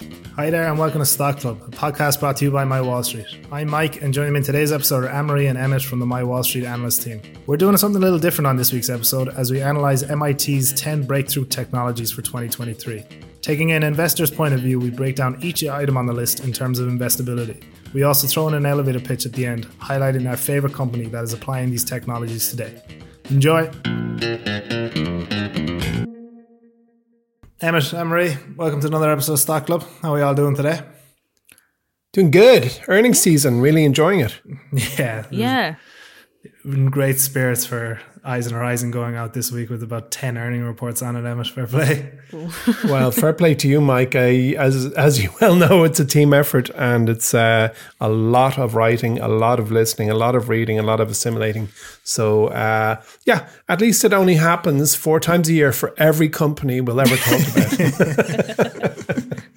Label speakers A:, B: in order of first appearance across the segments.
A: Hi there, and welcome to Stock Club, a podcast brought to you by My Wall Street. I'm Mike, and joining me in today's episode are Anne-Marie and Emmett from the My Wall Street analyst team. We're doing something a little different on this week's episode as we analyze MIT's 10 breakthrough technologies for 2023. Taking an investor's point of view, we break down each item on the list in terms of investability. We also throw in an elevator pitch at the end, highlighting our favorite company that is applying these technologies today. Enjoy! Emmett, Anne-Marie, welcome to another episode of Stock Club. How are we all doing today?
B: Doing good. Earnings season, really enjoying it.
A: Yeah.
C: Yeah.
A: In great spirits for Eyes on Horizon going out this week with about 10 earning reports on it, Emmett. Fair play.
B: Well, fair play to you, Mike. I, as as you well know, it's a team effort and it's uh, a lot of writing, a lot of listening, a lot of reading, a lot of assimilating. So, uh, yeah, at least it only happens four times a year for every company we'll ever talk about.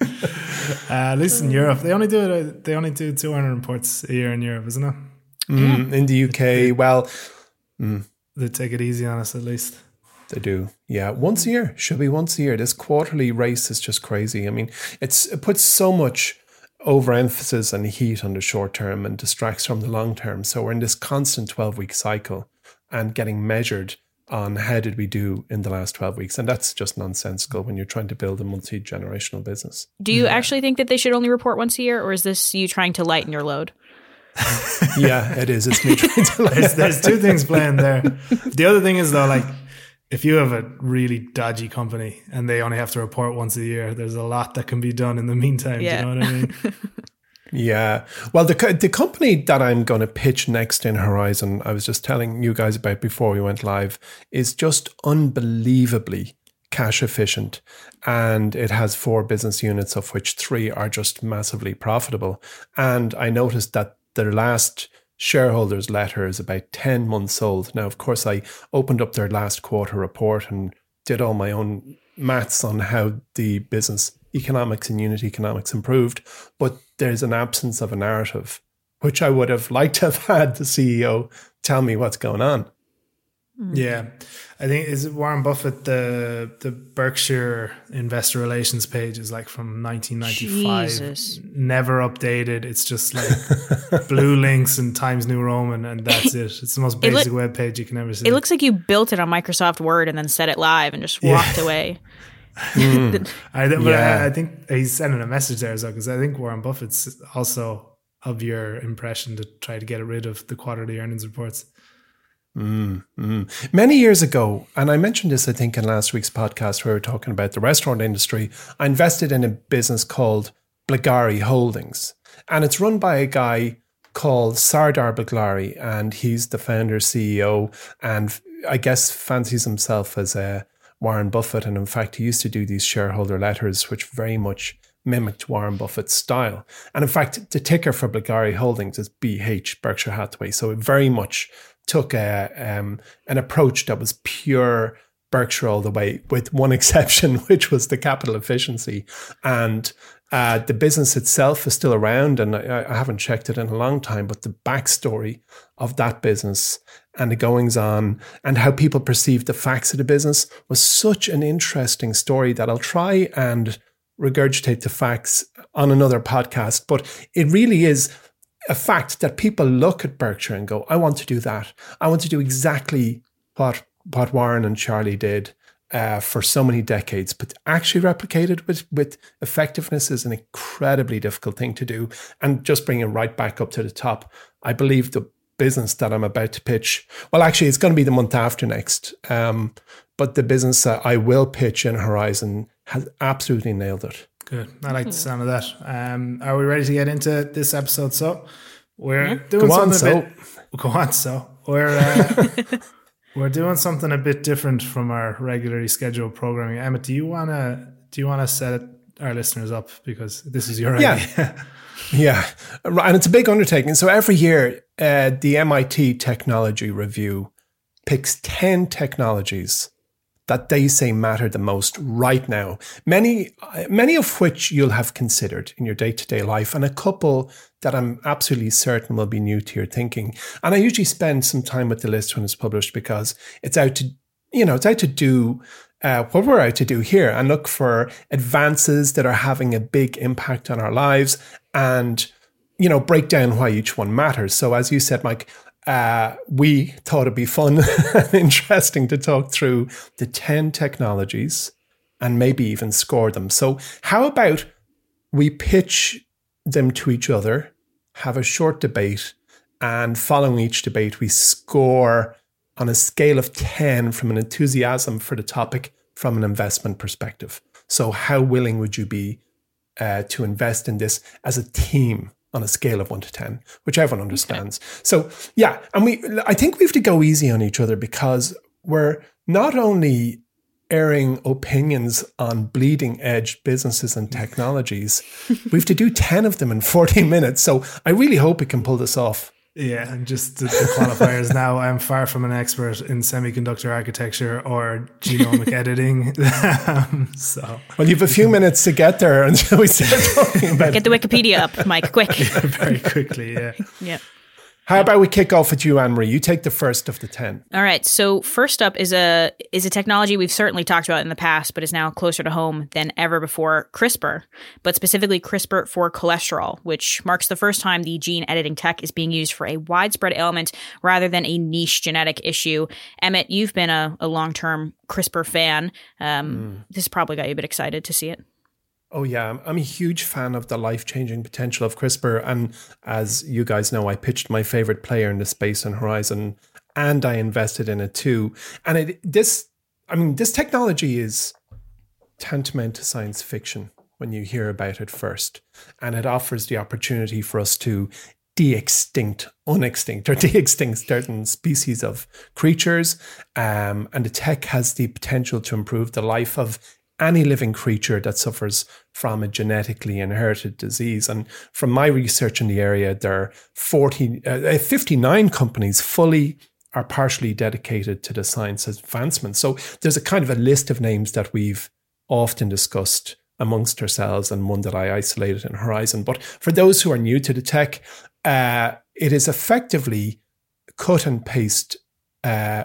A: Uh, at least in Europe, they only do it. They only do 200 reports a year in Europe, isn't it?
B: Mm, in the UK, well,
A: They take it easy on us at least.
B: They do. Yeah. Once a year. Should be once a year. This quarterly race is just crazy. I mean, it's it puts so much overemphasis and heat on the short term and distracts from the long term. So we're in this constant 12 week cycle and getting measured on how did we do in the last 12 weeks. And that's just nonsensical when you're trying to build a multi generational business.
C: Do you mm-hmm. actually think that they should only report once a year, or is this you trying to lighten your load?
B: yeah, it is. It's me trying to like,
A: There's, there's two things playing there. The other thing is though, like if you have a really dodgy company and they only have to report once a year, there's a lot that can be done in the meantime.
C: Yeah.
A: Do you know what I mean?
B: Yeah. Well, the the company that I'm going to pitch next in Horizon, I was just telling you guys about before we went live, is just unbelievably cash efficient, and it has four business units, of which three are just massively profitable. And I noticed that their last shareholders letter is about 10 months old. Now, of course, I opened up their last quarter report and did all my own maths on how the business economics and unit economics improved, but there's an absence of a narrative, which I would have liked to have had the CEO tell me what's going on. Hmm.
A: Yeah, I think is it Warren Buffett the the Berkshire Investor Relations page is like from 1995,
C: Jesus.
A: never updated. It's just like blue links and Times New Roman, and that's it. It's the most basic
C: look-
A: web page you can ever see.
C: It looks like you built it on Microsoft Word and then set it live and just walked away. Hmm.
A: I, th- but
B: Yeah.
A: I, I think he's sending a message there as well because I think Warren Buffett's also of your impression to try to get rid of the quarterly earnings reports. Mm-hmm.
B: Many years ago, and I mentioned this, I think, in last week's podcast, where we were talking about the restaurant industry, I invested in a business called Biglari Holdings. And it's run by a guy called Sardar Biglari, and he's the founder, CEO, and I guess fancies himself as a Warren Buffett. And in fact, he used to do these shareholder letters, which very much mimicked Warren Buffett's style. And in fact, the ticker for Biglari Holdings is BH, Berkshire Hathaway. So it very much took a, um, an approach that was pure Berkshire all the way, with one exception, which was the capital efficiency. And uh, the business itself is still around, and I, I haven't checked it in a long time. But the backstory of that business and the goings on and how people perceived the facts of the business was such an interesting story that I'll try and regurgitate the facts on another podcast. But it really is a fact that people look at Berkshire and go, I want to do that. I want to do exactly what what Warren and Charlie did uh, for so many decades, but actually replicate it with, with effectiveness is an incredibly difficult thing to do. And just bring it right back up to the top. I believe the business that I'm about to pitch, well, actually, it's going to be the month after next. Um, but the business that I will pitch in Horizon has absolutely nailed it.
A: Good. I like the sound of that. Um, are we ready to get into this episode? So we're doing
B: Go on,
A: something a bit. Go on, so we're uh, we're doing something a bit different from our regularly scheduled programming. Emma, do you want to do you want to set our listeners up because this is your
B: Yeah.
A: idea?
B: Yeah, Right, and it's a big undertaking. So every year, uh, the MIT Technology Review picks 10 technologies that they say matter the most right now. Many, many of which you'll have considered in your day to day life, and a couple that I'm absolutely certain will be new to your thinking. And I usually spend some time with the list when it's published because it's out to, you know, it's out to do uh, what we're out to do here and look for advances that are having a big impact on our lives and you know break down why each one matters so as you said mike uh, we thought it'd be fun and interesting to talk through the 10 technologies and maybe even score them so how about we pitch them to each other have a short debate and following each debate we score on a scale of 10 from an enthusiasm for the topic from an investment perspective. So, how willing would you be uh, to invest in this as a team on a scale of one to 10, which everyone understands? Okay. So, yeah, and we, I think we have to go easy on each other because we're not only airing opinions on bleeding edge businesses and technologies, we have to do 10 of them in 40 minutes. So, I really hope we can pull this off.
A: Yeah, and just the, the qualifiers now, I'm far from an expert in semiconductor architecture or genomic editing. um, so,
B: well, you have a few minutes to get there until we start talking about.
C: Get the Wikipedia up, Mike, quick.
A: Yeah, very quickly. Yeah.
C: yeah.
B: How about we kick off with you, Anne Marie? You take the first of the ten.
C: All right. So first up is a is a technology we've certainly talked about in the past, but is now closer to home than ever before. CRISPR, but specifically CRISPR for cholesterol, which marks the first time the gene editing tech is being used for a widespread ailment rather than a niche genetic issue. Emmett, you've been a, a long term CRISPR fan. Um, mm. This probably got you a bit excited to see it.
B: Oh yeah, I'm a huge fan of the life-changing potential of CRISPR, and as you guys know, I pitched my favorite player in the space on Horizon, and I invested in it too. And it this, I mean, this technology is tantamount to science fiction when you hear about it first, and it offers the opportunity for us to de-extinct, unextinct, or de-extinct certain species of creatures. Um, and the tech has the potential to improve the life of any living creature that suffers from a genetically inherited disease. And from my research in the area, there are 40, uh, 59 companies fully or partially dedicated to the science advancement. So there's a kind of a list of names that we've often discussed amongst ourselves and one that I isolated in Horizon. But for those who are new to the tech, uh, it is effectively cut and paste uh,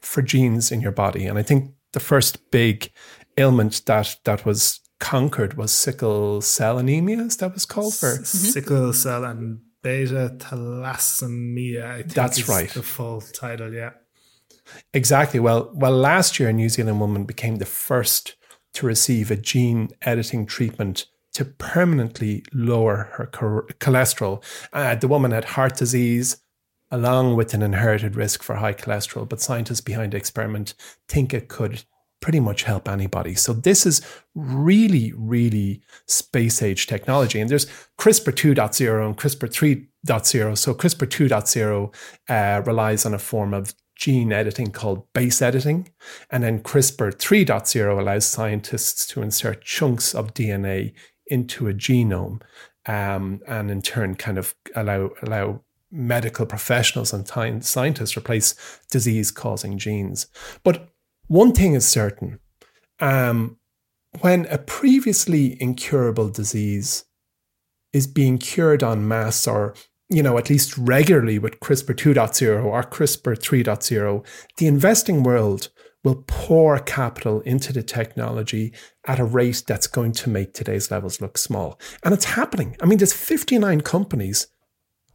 B: for genes in your body. And I think the first big ailment that that was conquered was sickle cell anemia. Is that was called for
A: mm-hmm. sickle cell and beta thalassemia?
B: That's right.
A: The full title, yeah.
B: Exactly. Well, well, last year a New Zealand woman became the first to receive a gene editing treatment to permanently lower her cholesterol. Uh, the woman had heart disease, along with an inherited risk for high cholesterol. But scientists behind the experiment think it could pretty much help anybody. So this is really, really space age technology. And there's CRISPR 2.0 and CRISPR 3.0. So CRISPR 2.0 uh, relies on a form of gene editing called base editing. And then CRISPR 3.0 allows scientists to insert chunks of DNA into a genome um, and in turn kind of allow, allow medical professionals and scientists replace disease causing genes. But one thing is certain um, when a previously incurable disease is being cured en masse or you know, at least regularly with CRISPR 2.0 or CRISPR 3.0, the investing world will pour capital into the technology at a rate that's going to make today's levels look small. And it's happening. I mean, there's 59 companies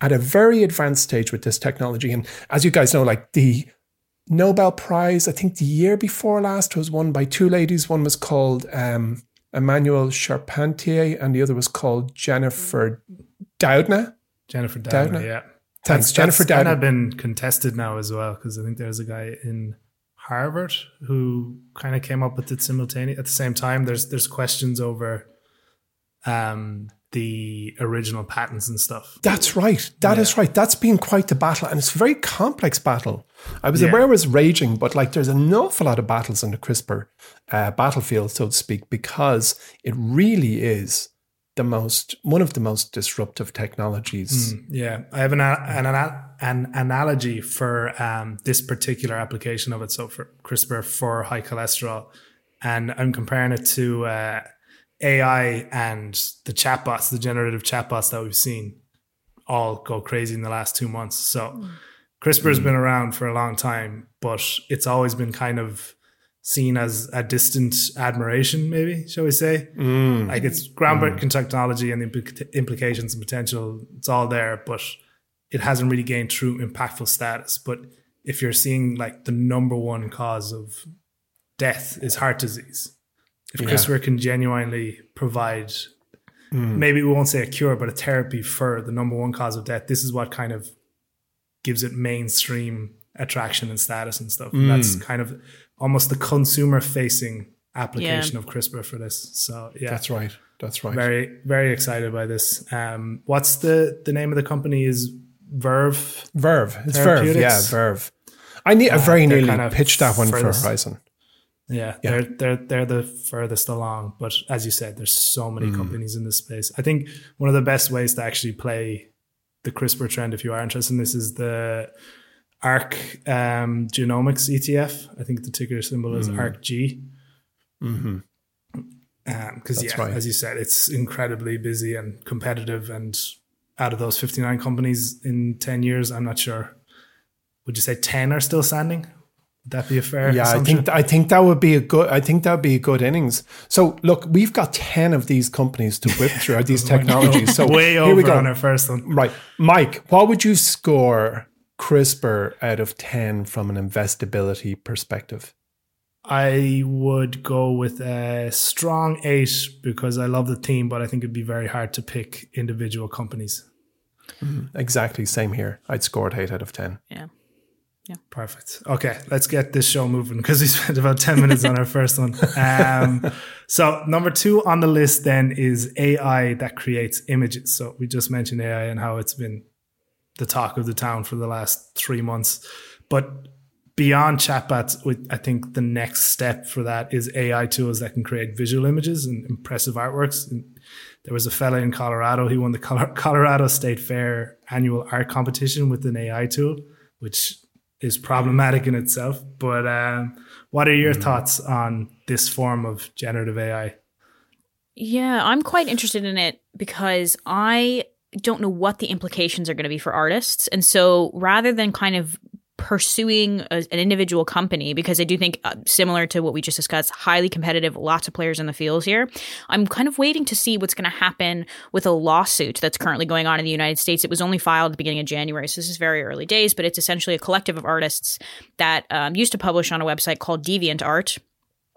B: at a very advanced stage with this technology. And as you guys know, like the Nobel Prize, I think the year before last, was won by two ladies. One was called um, Emmanuelle Charpentier, and the other was called Jennifer Doudna.
A: Jennifer Doudna, Doudna? yeah.
B: Thanks, that's, Jennifer
A: that's Doudna. kind of been contested now as well because I think there's a guy in Harvard who kind of came up with it simultaneously at the same time. There's there's questions over um, the original patents and stuff.
B: That's right. That is
A: Yeah.
B: right. That's been quite the battle, and it's a very complex battle. I was
A: Yeah.
B: aware it was raging, but like there's an awful lot of battles in the CRISPR uh, battlefield, so to speak, because it really is the most one of the most disruptive technologies.
A: Yeah, I have an an, an analogy for um, this particular application of it. So for CRISPR for high cholesterol, and I'm comparing it to uh, AI and the chatbots, the generative chatbots that we've seen all go crazy in the last two months. So hmm. CRISPR has hmm. been around for a long time, but it's always been kind of seen as a distant admiration, maybe shall we say? Hmm. Like it's groundbreaking technology and the implica- implications and potential. It's all there, but it hasn't really gained true impactful status. But if you're seeing like the number one cause of death is heart disease, if
B: Yeah.
A: CRISPR can genuinely provide, mm. maybe we won't say a cure, but a therapy for the number one cause of death, this is what kind of gives it mainstream attraction and status and stuff. And mm. that's kind of almost the consumer facing application of CRISPR for this. So yeah,
B: That's right. That's right.
A: very very excited by this. Um, what's the the name of the company? Is Verve?
B: Verve. It's Verve. Yeah, Verve. I need. I uh,
A: very
B: nearly
A: kind of
B: pitched that one for
A: furthest.
B: Horizon.
A: Yeah,
B: Yeah.
A: they're they're they're the furthest along. But as you said, there's so many companies in this space. I think one of the best ways to actually play the CRISPR trend, if you are interested in this, is the ARK um, Genomics ETF. I think the ticker symbol is ARKG.
B: hmm
A: Because
B: That's
A: yeah,
B: right.
A: as you said, it's incredibly busy and competitive. And out of those 59 companies in 10 years, I'm not sure. Would you say 10 are still standing? Would that be a fair
B: Yeah, I think I think that would be a good. I think that would be a good innings. So look, we've got ten of these companies to whip through these technologies. So
A: way
B: here
A: over
B: we go.
A: on our first one.
B: Right, Mike, what would you score CRISPR out of ten from an investability perspective?
A: I would go with a strong eight because I love the team, but I think it'd be very hard to pick individual companies. Mm-hmm.
B: Exactly, same here. I'd score it eight out of ten.
C: Yeah.
A: Perfect. Okay, let's get this show moving because we spent about 10 minutes on our first one. Um, so, number two on the list then is AI that creates images. So, we just mentioned AI and how it's been the talk of the town for the last three months. But beyond chatbots, with- I think the next step for that is AI tools that can create visual images and impressive artworks. And there was a fella in Colorado, he won the Colorado State Fair annual art competition with an AI tool, which is problematic in itself. But um, what are your thoughts on this form of generative AI?
C: Yeah, I'm quite interested in it because I don't know what the implications are going to be for artists. And so rather than kind of pursuing a, an individual company, because I do think, uh, similar to what we just discussed, highly competitive, lots of players in the fields here, I'm kind of waiting to see what's going to happen with a lawsuit that's currently going on in the United States. It was only filed at the beginning of January, so this is very early days, but it's essentially a collective of artists that um, used to publish on a website called DeviantArt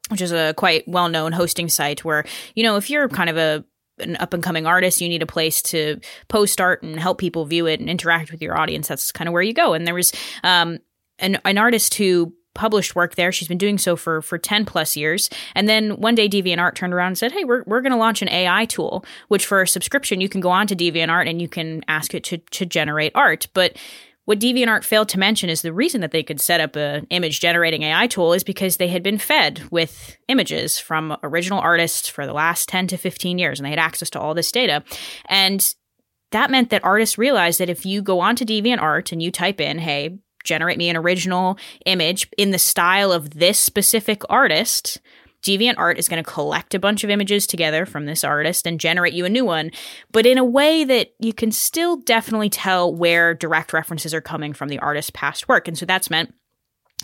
C: which is a quite well-known hosting site where you know if you're kind of a an up and coming artist you need a place to post art and help people view it and interact with your audience. That's kind of where you go. And there was um, an, an artist who published work there. She's been doing so for for 10 plus years. And then one day deviantart turned around and said hey we're, we're going to launch an ai tool which for a subscription you can go on to deviantart and you can ask it to to generate art. But what DeviantArt failed to mention is the reason that they could set up an image generating AI tool is because they had been fed with images from original artists for the last 10 to 15 years and they had access to all this data. And that meant that artists realized that if you go onto DeviantArt and you type in, hey, generate me an original image in the style of this specific artist, DeviantArt is going to collect a bunch of images together from this artist and generate you a new one, but in a way that you can still definitely tell where direct references are coming from the artist's past work. And so that's meant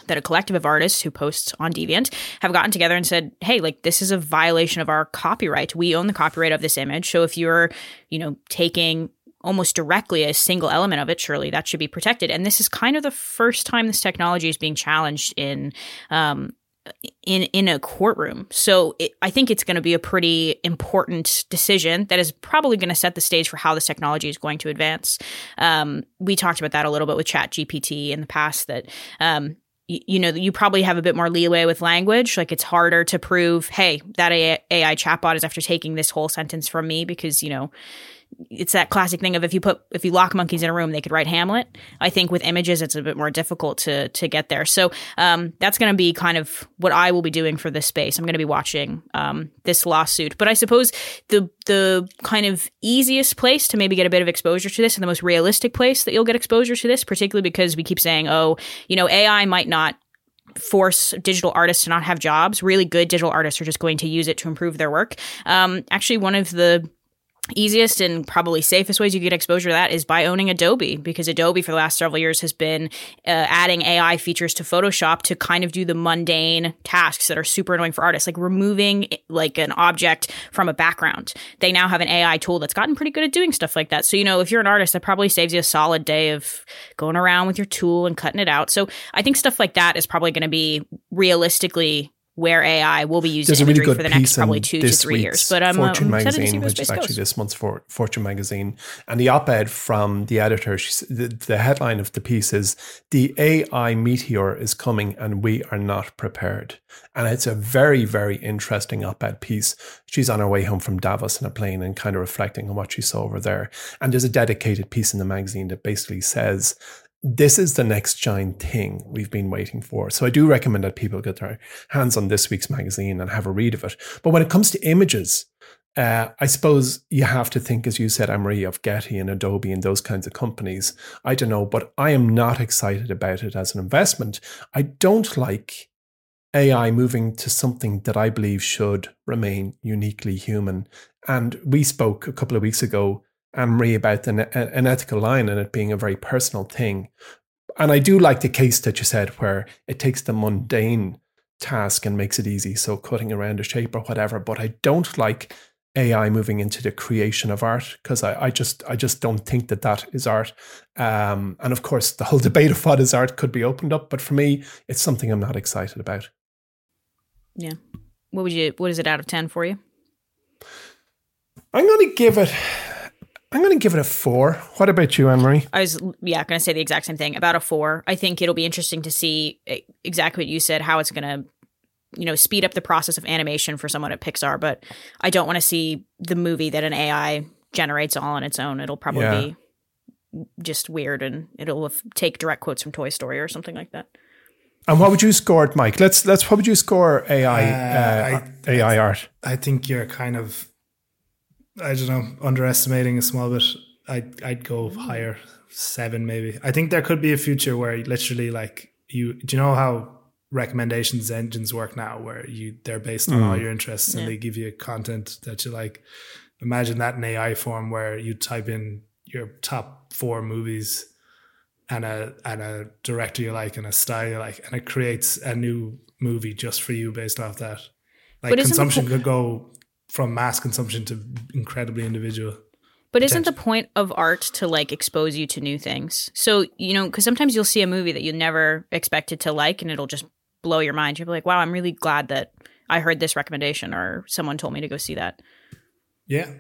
C: that a collective of artists who posts on Deviant have gotten together and said, "Hey, like this is a violation of our copyright. We own the copyright of this image. So if you're, you know, taking almost directly a single element of it, surely that should be protected." And this is kind of the first time this technology is being challenged in um, in in a courtroom. So it, I think it's going to be a pretty important decision that is probably going to set the stage for how this technology is going to advance. Um, we talked about that a little bit with Chat GPT in the past. That um, you know, you probably have a bit more leeway with language. Like it's harder to prove, hey, that AI chatbot is after taking this whole sentence from me because, you know, it's that classic thing of if you put if you lock monkeys in a room, they could write Hamlet. I think with images, it's a bit more difficult to to get there. So um, that's going to be kind of what I will be doing for this space. I'm going to be watching um, this lawsuit, but I suppose the the kind of easiest place to maybe get a bit of exposure to this, and the most realistic place that you'll get exposure to this, particularly because we keep saying, oh, you know, AI might not force digital artists to not have jobs. Really good digital artists are just going to use it to improve their work. Um, actually, one of the easiest and probably safest ways you get exposure to that is by owning Adobe because Adobe for the last several years has been uh, adding AI features to Photoshop to kind of do the mundane tasks that are super annoying for artists like removing like an object from a background. They now have an AI tool that's gotten pretty good at doing stuff like that. So you know, if you're an artist that probably saves you a solid day of going around with your tool and cutting it out. So I think stuff like that is probably going to be realistically where AI will be used There's a really good for the next probably two to three years. But I'm
B: Fortune
C: um,
B: magazine, which is actually goes. this month's for, Fortune magazine, and the op-ed from the editor. She, the, the headline of the piece is "The AI meteor is coming, and we are not prepared." And it's a very, very interesting op-ed piece. She's on her way home from Davos in a plane and kind of reflecting on what she saw over there. And there's a dedicated piece in the magazine that basically says this is the next giant thing we've been waiting for. So I do recommend that people get their hands on this week's magazine and have a read of it. But when it comes to images, uh, I suppose you have to think, as you said, Anne-Marie, of Getty and Adobe and those kinds of companies. I don't know, but I am not excited about it as an investment. I don't like AI moving to something that I believe should remain uniquely human. And we spoke a couple of weeks ago Anne-Marie about an, an ethical line and it being a very personal thing. And I do like the case that you said where it takes the mundane task and makes it easy. So cutting around a shape or whatever. But I don't like AI moving into the creation of art because I, I, just I just don't think that that is art. Um, and of course, the whole debate of what is art could be opened up. But for me, it's something I'm not excited about.
C: Yeah. What would you? What is it out of ten for you?
B: I'm going to give it. I'm going to give it a four. What about you, Anne Marie?
C: I was, yeah, going to say the exact same thing about a four. I think it'll be interesting to see eh, exactly what you said, how it's going to, you know, speed up the process of animation for someone at Pixar. But I don't want to see the movie that an AI generates all on its own. It'll probably yeah. be just weird and it'll take direct quotes from Toy Story or something like that.
B: And what would you score it, Mike? Let's let's. What would you score AI uh, uh, I, AI art?
A: I think you're kind of I don't know, underestimating a small bit. I'd I'd go higher, seven maybe. I think there could be a future where literally like you do you know how recommendations engines work now where you they're based on mm. all your interests and yeah. they give you content that you like. Imagine that in AI form where you type in your top four movies and a and a director you like and a style you like and it creates a new movie just for you based off that. Like consumption could go from mass consumption to incredibly individual.
C: But isn't the point of art to like expose you to new things? So, you know, because sometimes you'll see a movie that you never expected to like and it'll just blow your mind. You'll be like, wow, I'm really glad that I heard this recommendation or someone told me to go see that.
A: Yeah,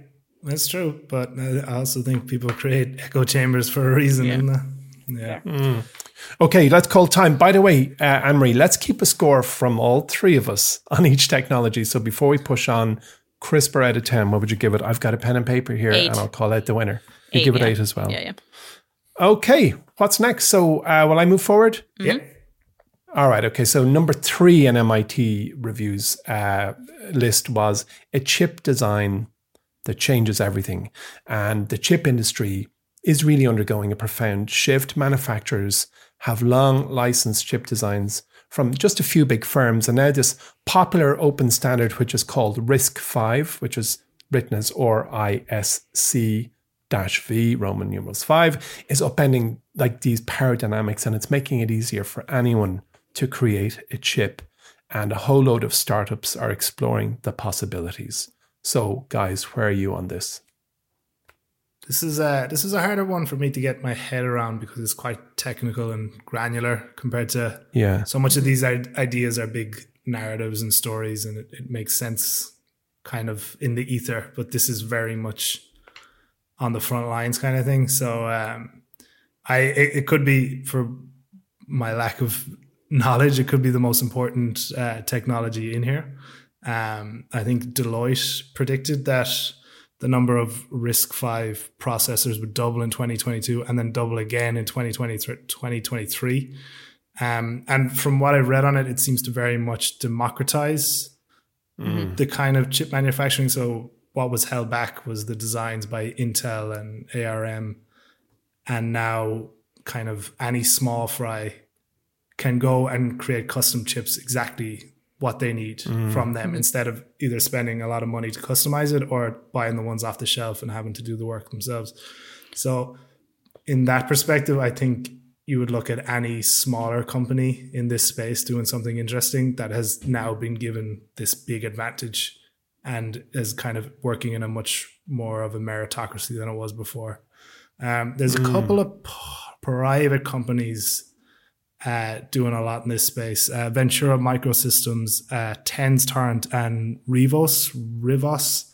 A: that's true. But I also think people create echo chambers for a reason. Yeah. Yeah.
B: Mm. Okay, let's call time. By the way, uh, Anne Marie, let's keep a score from all three of us on each technology. So before we push on, CRISPR out of 10, what would you give it? I've got a pen and paper here eight. and I'll call out the winner. You eight, give it yeah. eight as well.
C: Yeah, yeah.
B: Okay, what's next? So, uh, will I move forward?
A: Mm-hmm.
B: Yeah. All right. Okay. So, number three in MIT reviews uh, list was a chip design that changes everything. And the chip industry is really undergoing a profound shift. Manufacturers have long licensed chip designs from just a few big firms. And now this popular open standard, which is called RISC-V, which is written as R-I-S-C dash V, Roman numerals 5, is upending like these power dynamics and it's making it easier for anyone to create a chip. And a whole load of startups are exploring the possibilities. So, guys, where are you on this?
A: This is a this is a harder one for me to get my head around because it's quite technical and granular compared to
B: yeah.
A: So much of these ideas are big narratives and stories, and it, it makes sense kind of in the ether. But this is very much on the front lines kind of thing. So um, I it, it could be for my lack of knowledge, it could be the most important uh, technology in here. Um, I think Deloitte predicted that the number of RISC-V processors would double in 2022 and then double again in 2023. Um, and from what I've read on it, it seems to very much democratize mm. the kind of chip manufacturing. So what was held back was the designs by Intel and ARM. And now kind of any small fry can go and create custom chips exactly what they need mm. from them instead of either spending a lot of money to customize it or buying the ones off the shelf and having to do the work themselves. So, in that perspective, I think you would look at any smaller company in this space doing something interesting that has now been given this big advantage and is kind of working in a much more of a meritocracy than it was before. Um, there's a mm. couple of private companies uh, doing a lot in this space. Uh, Ventana Microsystems, uh, Tenstorrent, and Rivos. Rivos.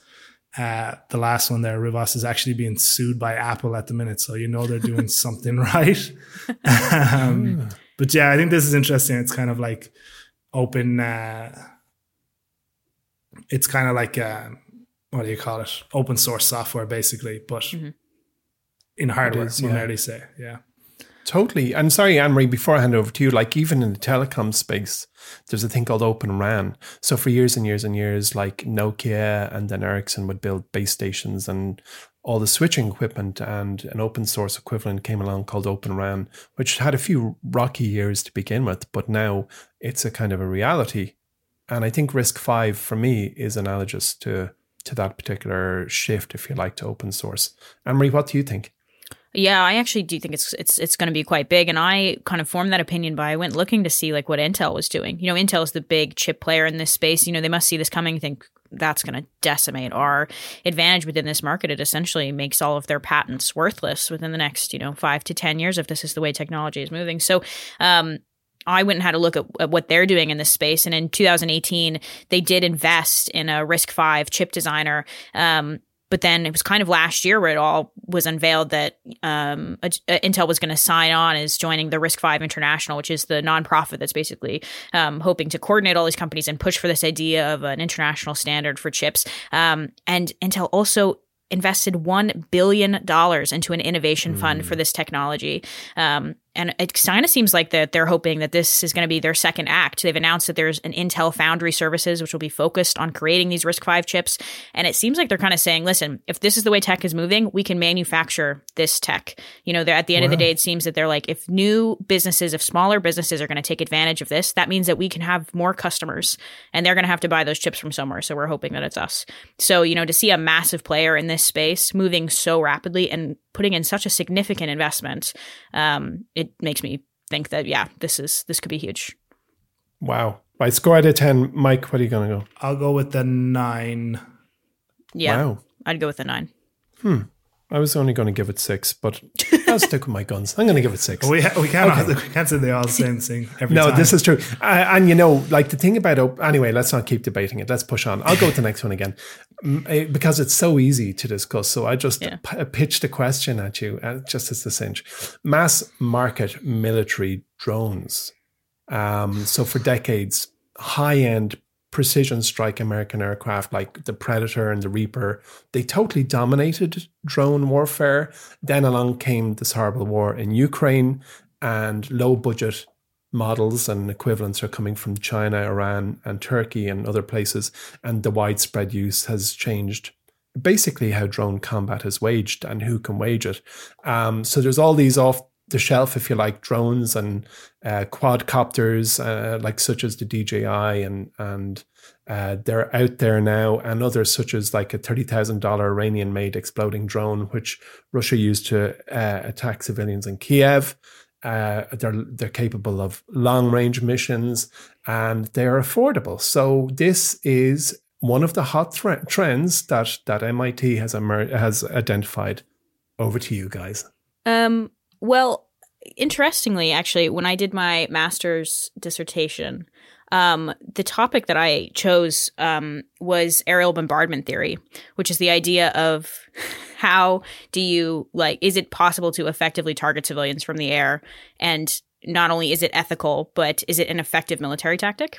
A: Uh, the last one there, Rivos, is actually being sued by Apple at the minute, so you know they're doing something right. um, hmm. but yeah, I think this is interesting. It's kind of like open. Uh, it's kind of like uh, what do you call it? Open source software, basically, but mm-hmm. in hardware, is, yeah. say, yeah.
B: Totally. And sorry, Anne Marie, before I hand over to you, like even in the telecom space, there's a thing called Open RAN. So for years and years and years, like Nokia and then Ericsson would build base stations and all the switching equipment and an open source equivalent came along called Open RAN, which had a few rocky years to begin with, but now it's a kind of a reality. And I think RISC-V for me is analogous to to that particular shift, if you like, to open source. Anne Marie, what do you think?
C: Yeah, I actually do think it's it's it's going to be quite big, and I kind of formed that opinion by I went looking to see like what Intel was doing. You know, Intel is the big chip player in this space. You know, they must see this coming. Think that's going to decimate our advantage within this market. It essentially makes all of their patents worthless within the next you know five to ten years if this is the way technology is moving. So, um, I went and had a look at, at, what they're doing in this space. And in 2018, they did invest in a RISC-V chip designer. Um, but then it was kind of last year where it all was unveiled that um, Intel was going to sign on as joining the RISC-V International, which is the nonprofit that's basically um, hoping to coordinate all these companies and push for this idea of an international standard for chips. Um, and Intel also invested $1 billion into an innovation fund mm. for this technology. Um, and it kind of seems like that they're hoping that this is going to be their second act. They've announced that there's an Intel Foundry Services, which will be focused on creating these RISC-V chips. And it seems like they're kind of saying, listen, if this is the way tech is moving, we can manufacture this tech. You know, at the end wow. of the day, it seems that they're like, if new businesses, if smaller businesses are going to take advantage of this, that means that we can have more customers and they're going to have to buy those chips from somewhere. So we're hoping that it's us. So, you know, to see a massive player in this space moving so rapidly and putting in such a significant investment, um, it makes me think that yeah, this is this could be huge.
B: Wow! Right, score out of ten, Mike. What are you going to go?
A: I'll go with the nine.
C: Yeah, wow. I'd go with the nine.
B: Hmm. I was only going to give it six, but I'll stick with my guns. I'm going to give it six.
A: We, we can't okay. we can't say they all the same thing every
B: no,
A: time.
B: this is true. Uh, and you know, like the thing about op- anyway, let's not keep debating it. Let's push on. I'll go with the next one again eh, because it's so easy to discuss. So I just yeah. p- pitched a question at you, uh, just as the cinch. Mass market military drones. Um, so for decades, high end precision strike American aircraft like the Predator and the Reaper, they totally dominated drone warfare. Then along came this horrible war in Ukraine, and low budget models and equivalents are coming from China, Iran, and Turkey and other places. And the widespread use has changed basically how drone combat is waged and who can wage it. Um, so there's all these off the shelf, if you like, drones and uh, quadcopters, uh, like such as the DJI, and and uh, they're out there now, and others such as like a thirty thousand dollar Iranian made exploding drone, which Russia used to uh, attack civilians in Kiev. Uh, they're they're capable of long range missions, and they are affordable. So this is one of the hot th- trends that that MIT has emer- has identified. Over to you guys.
C: Um, well, interestingly, actually, when I did my master's dissertation, um, the topic that I chose um, was aerial bombardment theory, which is the idea of how do you like, is it possible to effectively target civilians from the air? And not only is it ethical, but is it an effective military tactic?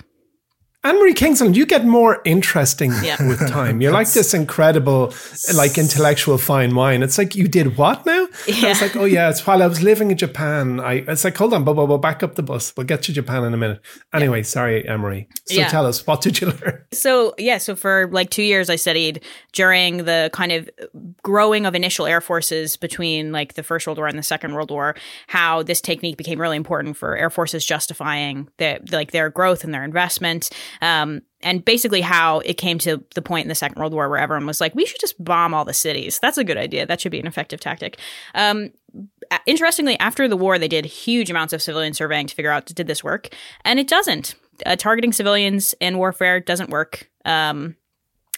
B: Anne Marie Kingsland, you get more interesting
C: Yeah.
B: with time. You're like this incredible, like intellectual fine wine. It's like you did what now? I was like, oh yeah, it's while I was living in Japan. I it's like, hold on, blah blah blah, back up the bus. We'll get to Japan in a minute. Anyway, sorry, Emery. So
C: Yeah.
B: tell us, what did you learn?
C: So yeah, so for like two years, I studied during the kind of growing of initial air forces between like the First World War and the Second World War, how this technique became really important for air forces justifying their like their growth and their investment. Um, and basically how it came to the point in the Second World War where everyone was like, we should just bomb all the cities. That's a good idea. That should be an effective tactic. Um, interestingly, after the war, they did huge amounts of civilian surveying to figure out did this work, and it doesn't. Uh, targeting civilians in warfare doesn't work. Um,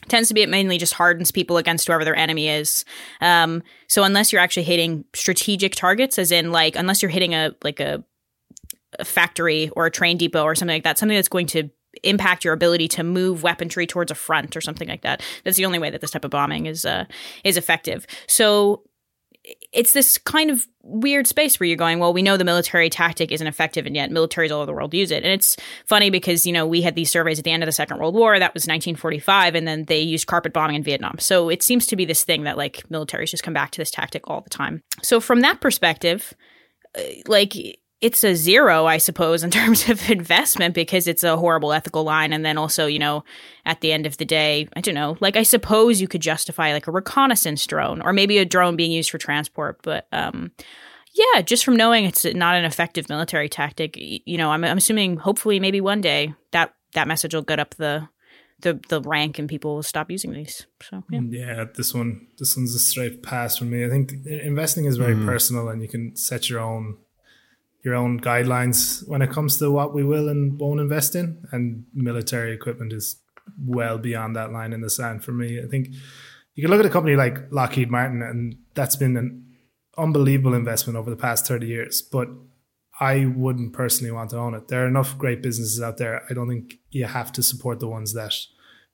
C: tends to be it mainly just hardens people against whoever their enemy is. Um, so unless you're actually hitting strategic targets, as in like unless you're hitting a like a, a factory or a train depot or something like that, something that's going to impact your ability to move weaponry towards a front or something like that. That's the only way that this type of bombing is uh, is effective. So it's this kind of weird space where you're going, well, we know the military tactic isn't effective, and yet militaries all over the world use it. And it's funny because, you know, we had these surveys at the end of the Second World War, that was 1945, and then they used carpet bombing in Vietnam. So it seems to be this thing that, like, militaries just come back to this tactic all the time. So from that perspective, uh, like, it's a zero, I suppose, in terms of investment because it's a horrible ethical line. And then also, you know, at the end of the day, I don't know, like I suppose you could justify like a reconnaissance drone or maybe a drone being used for transport. But um, yeah, just from knowing it's not an effective military tactic, you know, I'm, I'm assuming hopefully maybe one day that that message will get up the the the rank and people will stop using these. So yeah.
A: Yeah, this one, this one's a straight pass for me. I think investing is very personal, and you can set your own your own guidelines when it comes to what we will and won't invest in. And military equipment is well beyond that line in the sand for me. I think you can look at a company like Lockheed Martin, and that's been an unbelievable investment over the past thirty years. But I wouldn't personally want to own it. There are enough great businesses out there. I don't think you have to support the ones that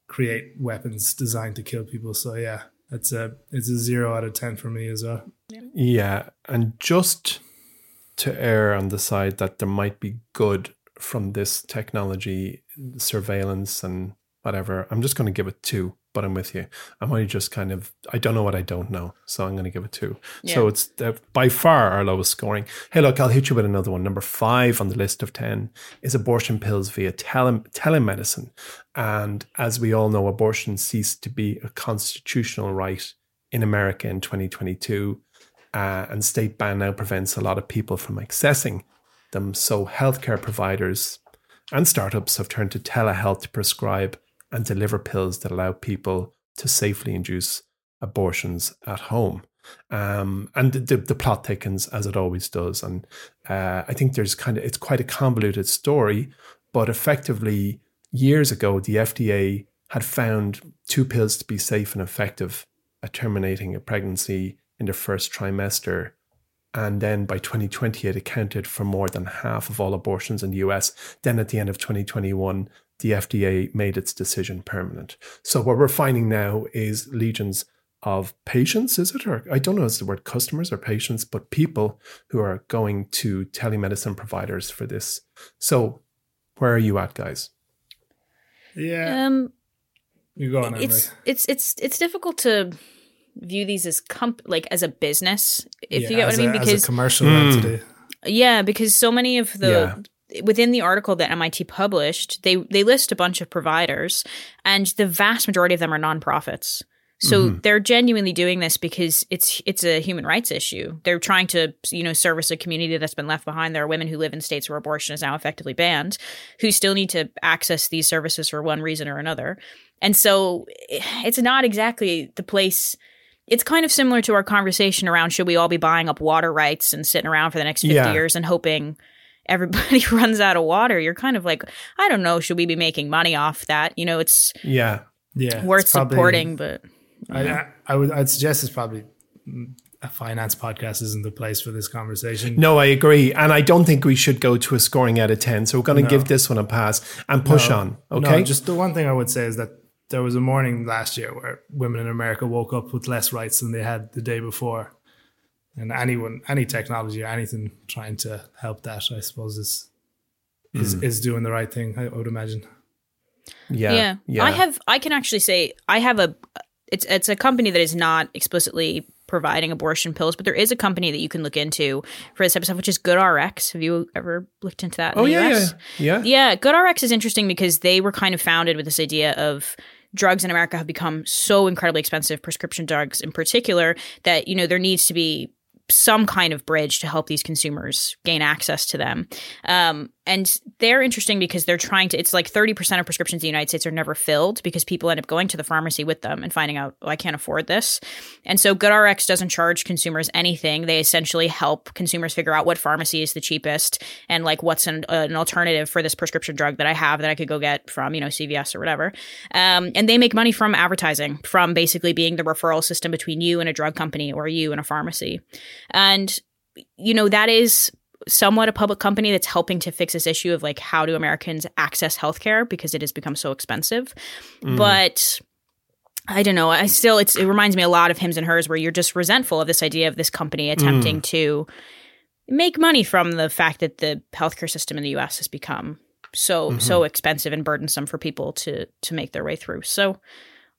A: create weapons designed to kill people. So yeah, it's a it's a zero out of ten for me as well.
B: Yeah, and just to err on the side that there might be good from this technology, surveillance and whatever, I'm just going to give it two. But I'm with you. I'm only just kind of I don't know what I don't know, so I'm going to give it two. So it's by far our lowest scoring. Hey, look, I'll hit you with another one. Number five on the list of ten is abortion pills via tele- telemedicine, and as we all know, abortion ceased to be a constitutional right in America in 2022 uh, and state ban now prevents a lot of people from accessing them. So healthcare providers and startups have turned to telehealth to prescribe and deliver pills that allow people to safely induce abortions at home. Um, and the, the plot thickens as it always does. And uh, I think there's kind of, it's quite a convoluted story, but effectively, years ago, the FDA had found two pills to be safe and effective at terminating a pregnancy in the first trimester. And then by 2020, it accounted for more than half of all abortions in the US. Then at the end of 2021, the FDA made its decision permanent. So what we're finding now is legions of patients, is it? Or I don't know, is the word customers or patients, but people who are going to telemedicine providers for this. So where are you at, guys?
A: Yeah,
C: Um,
A: you go on, Emery.
C: it's it's it's it's difficult to view these as comp like as a business if
A: Yeah,
C: you get what
A: as
C: I mean
A: a, as
C: because
A: a commercial
B: Hmm.
A: entity.
C: yeah because so many of the within the article that MIT published they they list a bunch of providers and the vast majority of them are nonprofits so
B: Mm-hmm.
C: they're genuinely doing this because it's it's a human rights issue. They're trying to you know service a community that's been left behind. There are women who live in states where abortion is now effectively banned, who still need to access these services for one reason or another. And so it's not exactly the place. It's kind of similar to our conversation around should we all be buying up water rights and sitting around for the next 50
B: Yeah.
C: years and hoping everybody runs out of water. You're kind of like, I don't know, should we be making money off that? You know, it's
B: Yeah.
A: Yeah,
C: worth
A: probably-
C: supporting, but
A: I, I, I would I'd suggest it's probably mm, a finance podcast isn't the place for this conversation.
B: No, I agree. And I don't think we should go to a scoring out of 10. So we're going to
A: No.
B: give this one a pass and push
A: No.
B: on. Okay.
A: No, just the one thing I would say is that there was a morning last year where women in America woke up with less rights than they had the day before. and anyone, any technology or anything trying to help that, I suppose is is
B: Mm.
A: is doing the right thing. I would imagine.
B: Yeah,
C: yeah.
B: yeah.
C: I have I can actually say I have a it's it's a company that is not explicitly providing abortion pills, but there is a company that you can look into for this type of stuff, which is GoodRx. Have you ever looked into that? In
B: Oh
C: the
B: yeah, yeah, yeah.
C: Yeah, GoodRx is interesting because they were kind of founded with this idea of drugs in America have become so incredibly expensive, prescription drugs in particular, that you know there needs to be some kind of bridge to help these consumers gain access to them. Um, and they're interesting because they're trying to, it's like 30% of prescriptions in the United States are never filled because people end up going to the pharmacy with them and finding out, oh, I can't afford this. And so GoodRx doesn't charge consumers anything. They essentially help consumers figure out what pharmacy is the cheapest and like what's an, an alternative for this prescription drug that I have that I could go get from, you know, CVS or whatever. Um, and they make money from advertising, from basically being the referral system between you and a drug company or you and a pharmacy. And, you know, that is somewhat a public company that's helping to fix this issue of like how do Americans access healthcare because it has become so expensive. Mm. But I don't know. I still it's it reminds me a lot of Hims and Hers where you're just resentful of this idea of this company mm. attempting to make money from the fact that the healthcare system in the US has become so mm-hmm. so expensive and burdensome for people to to make their way through. So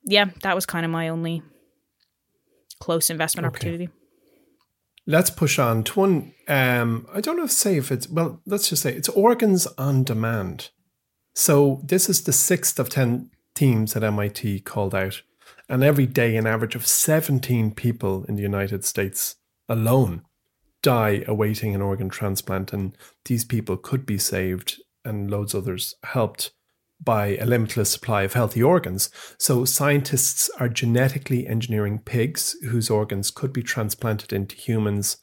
C: yeah, that was kind of my only close investment
B: Okay.
C: opportunity.
B: Let's push on to one. Um, I don't know if say if it's well. Let's just say it's organs on demand. So this is the sixth of ten teams at MIT called out, and every day an average of seventeen people in the United States alone die awaiting an organ transplant, and these people could be saved, and loads others helped by a limitless supply of healthy organs. So, scientists are genetically engineering pigs whose organs could be transplanted into humans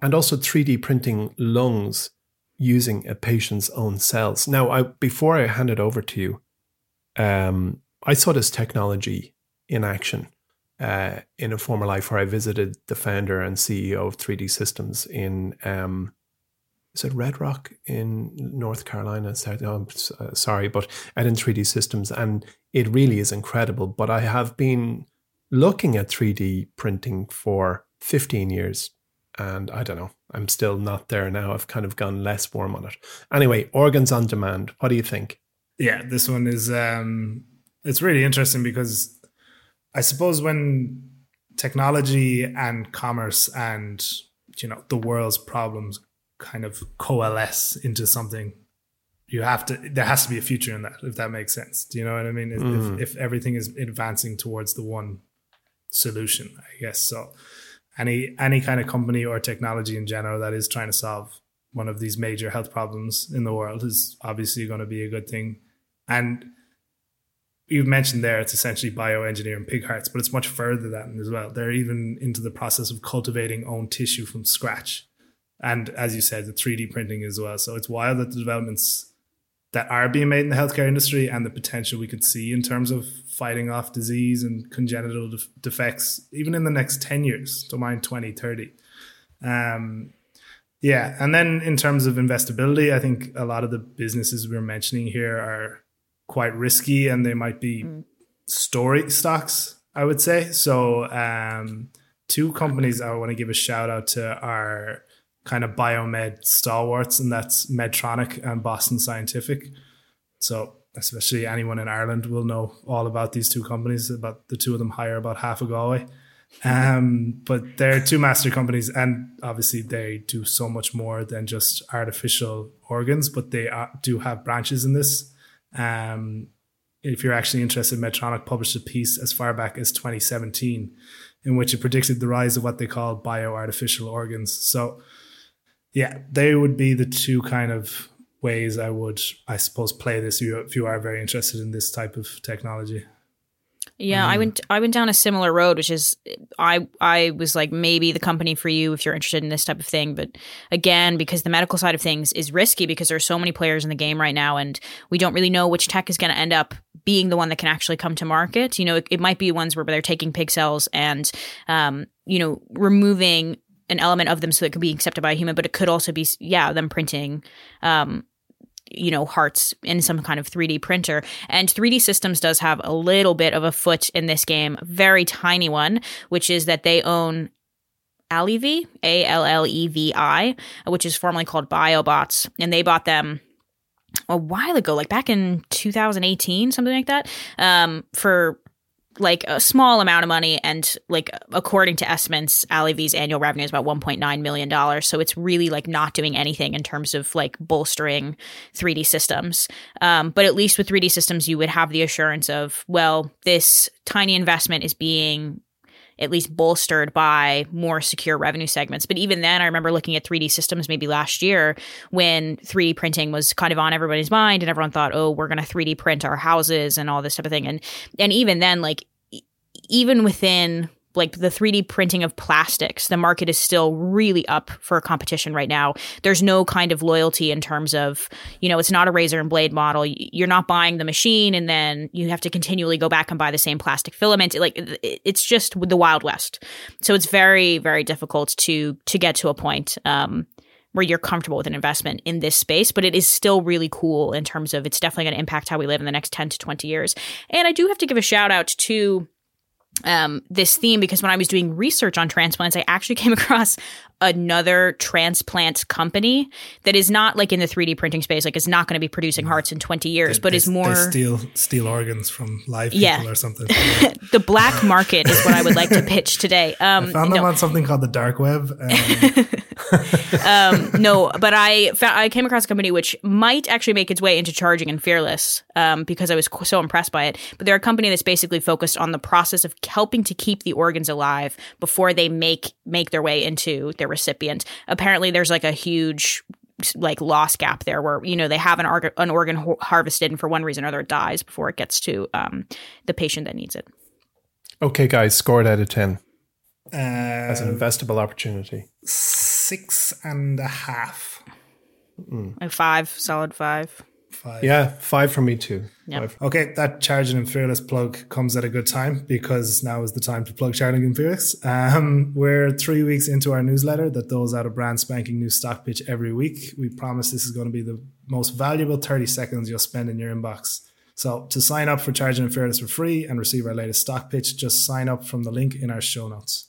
B: and also 3D printing lungs using a patient's own cells. Now, I, before I hand it over to you, um, I saw this technology in action uh, in a former life where I visited the founder and CEO of 3D Systems in um, is it Red Rock in North Carolina? South, oh, uh, sorry, but out in 3D Systems, and it really is incredible. But I have been looking at 3D printing for 15 years, and I don't know. I'm still not there now. I've kind of gone less warm on it. Anyway, organs on demand. What do you think?
A: Yeah, this one is um it's really interesting because I suppose when technology and commerce and you know the world's problems kind of coalesce into something. You have to there has to be a future in that if that makes sense. Do you know what i mean? If,
B: Mm.
A: if, if everything is advancing towards the one solution i guess. So any any kind of company or technology in general that is trying to solve one of these major health problems in the world is obviously going to be a good thing. And you've mentioned there it's essentially bioengineering pig hearts but it's much further than that as well. They're even into the process of cultivating own tissue from scratch and as you said the 3d printing as well. So it's wild that the developments that are being made in the healthcare industry and the potential we could see in terms of fighting off disease and congenital def- defects even in the next 10 years don't mind 20 30 um, yeah and then in terms of investability i think a lot of the businesses we're mentioning here are quite risky and they might be story stocks i would say. So um, two companies i want to give a shout out to are kind of biomed stalwarts and that's medtronic and boston scientific so especially anyone in ireland will know all about these two companies about the two of them hire about half of galway um, but they're two master companies, and obviously they do so much more than just artificial organs. But they are, do have branches in this. Um, if you're actually interested, Medtronic published a piece as far back as 2017 in which it predicted the rise of what they call bioartificial organs. So, yeah, they would be the two kind of ways I would, I suppose, play this if you, are very interested in this type of technology.
C: Yeah, I went I went down a similar road, which is I I was like maybe the company for you if you're interested in this type of thing, but again, because the medical side of things is risky because there's so many players in the game right now, and we don't really know which tech is going to end up being the one that can actually come to market. You know, it, it might be ones where they're taking pig cells and um, you know removing an element of them so it can be accepted by a human, but it could also be yeah them printing um, you know hearts in some kind of 3D printer. And 3D systems does have a little bit of a foot in this game very tiny one which is that they own Allevi, A L L E V I, which is formerly called BioBots, and they bought them a while ago, like back in 2018, something like that, um, for like a small amount of money and like according to estimates Allevi's annual revenue is about 1.9 million dollars. So it's really like not doing anything in terms of like bolstering 3d systems. Um, but at least with 3d systems you would have the assurance of well this tiny investment is being at least bolstered by more secure revenue segments. But even then, I remember looking at 3D systems maybe last year when 3D printing was kind of on everybody's mind and everyone thought, oh, we're going to 3D print our houses and all this type of thing. And, and even then, like, even within like the 3D printing of plastics, the market is still really up for competition right now. There's no kind of loyalty in terms of, you know, it's not a razor and blade model. You're not buying the machine and then you have to continually go back and buy the same plastic filament. Like it's just the wild west. So it's very, very difficult to to get to a point um, where you're comfortable with an investment in this space, but it is still really cool in terms of it's definitely going to impact how we live in the next 10 to 20 years. And I do have to give a shout out to um, this theme because when I was doing research on transplants, I actually came across another transplant company that is not like in the 3D printing space, like it's not going to be producing hearts in 20 years,
A: They-
C: but
A: they-
C: is more
A: steal steal organs from live people or something.
C: the black market is what I would like to pitch today. Um,
A: Found them
C: no.
A: on something called the dark web. Um,
C: um, no, but I found, I came across a company which might actually make its way into charging and fearless um, because I was so impressed by it. But they're a company that's basically focused on the process of helping to keep the organs alive before they make make their way into their recipient. Apparently, there's like a huge like loss gap there where you know they have an, organ an organ ho- harvested and for one reason or other it dies before it gets to um, the patient that needs it.
B: Okay, guys, scored out of 10
A: uh,
B: as an investable opportunity.
A: six and a half.
C: A five, solid five.
A: Five.
B: Yeah, five for me too.
C: Yep.
A: Okay, that Charging and Fearless plug comes at a good time because now is the time to plug Charging and Fearless. Um, we're three weeks into our newsletter that doles out a brand spanking new stock pitch every week. We promise this is going to be the most valuable 30 seconds you'll spend in your inbox. So to sign up for Charging and Fearless for free and receive our latest stock pitch, just sign up from the link in our show notes.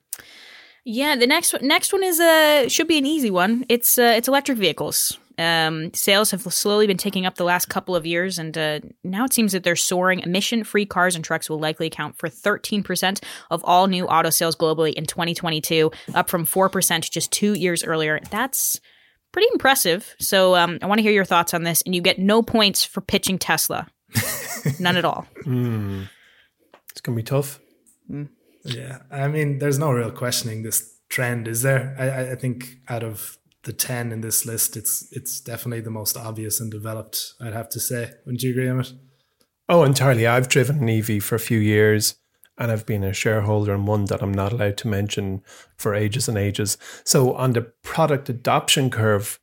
C: Yeah, the next one, next one is uh should be an easy one. It's uh, it's electric vehicles. Um, sales have slowly been taking up the last couple of years, and uh, now it seems that they're soaring. Emission-free cars and trucks will likely account for 13% of all new auto sales globally in 2022, up from 4% just two years earlier. That's pretty impressive. So um, I want to hear your thoughts on this, and you get no points for pitching Tesla, none at all.
B: Hmm. It's going to be tough.
A: Yeah, I mean, there's no real questioning this trend, is there? I, I- think out of the ten in this list, it's it's definitely the most obvious and developed. I'd have to say. Wouldn't you agree, Emmett?
B: Oh, entirely. I've driven an EV for a few years and I've been a shareholder in one that I'm not allowed to mention for ages and ages. So, on the product adoption curve,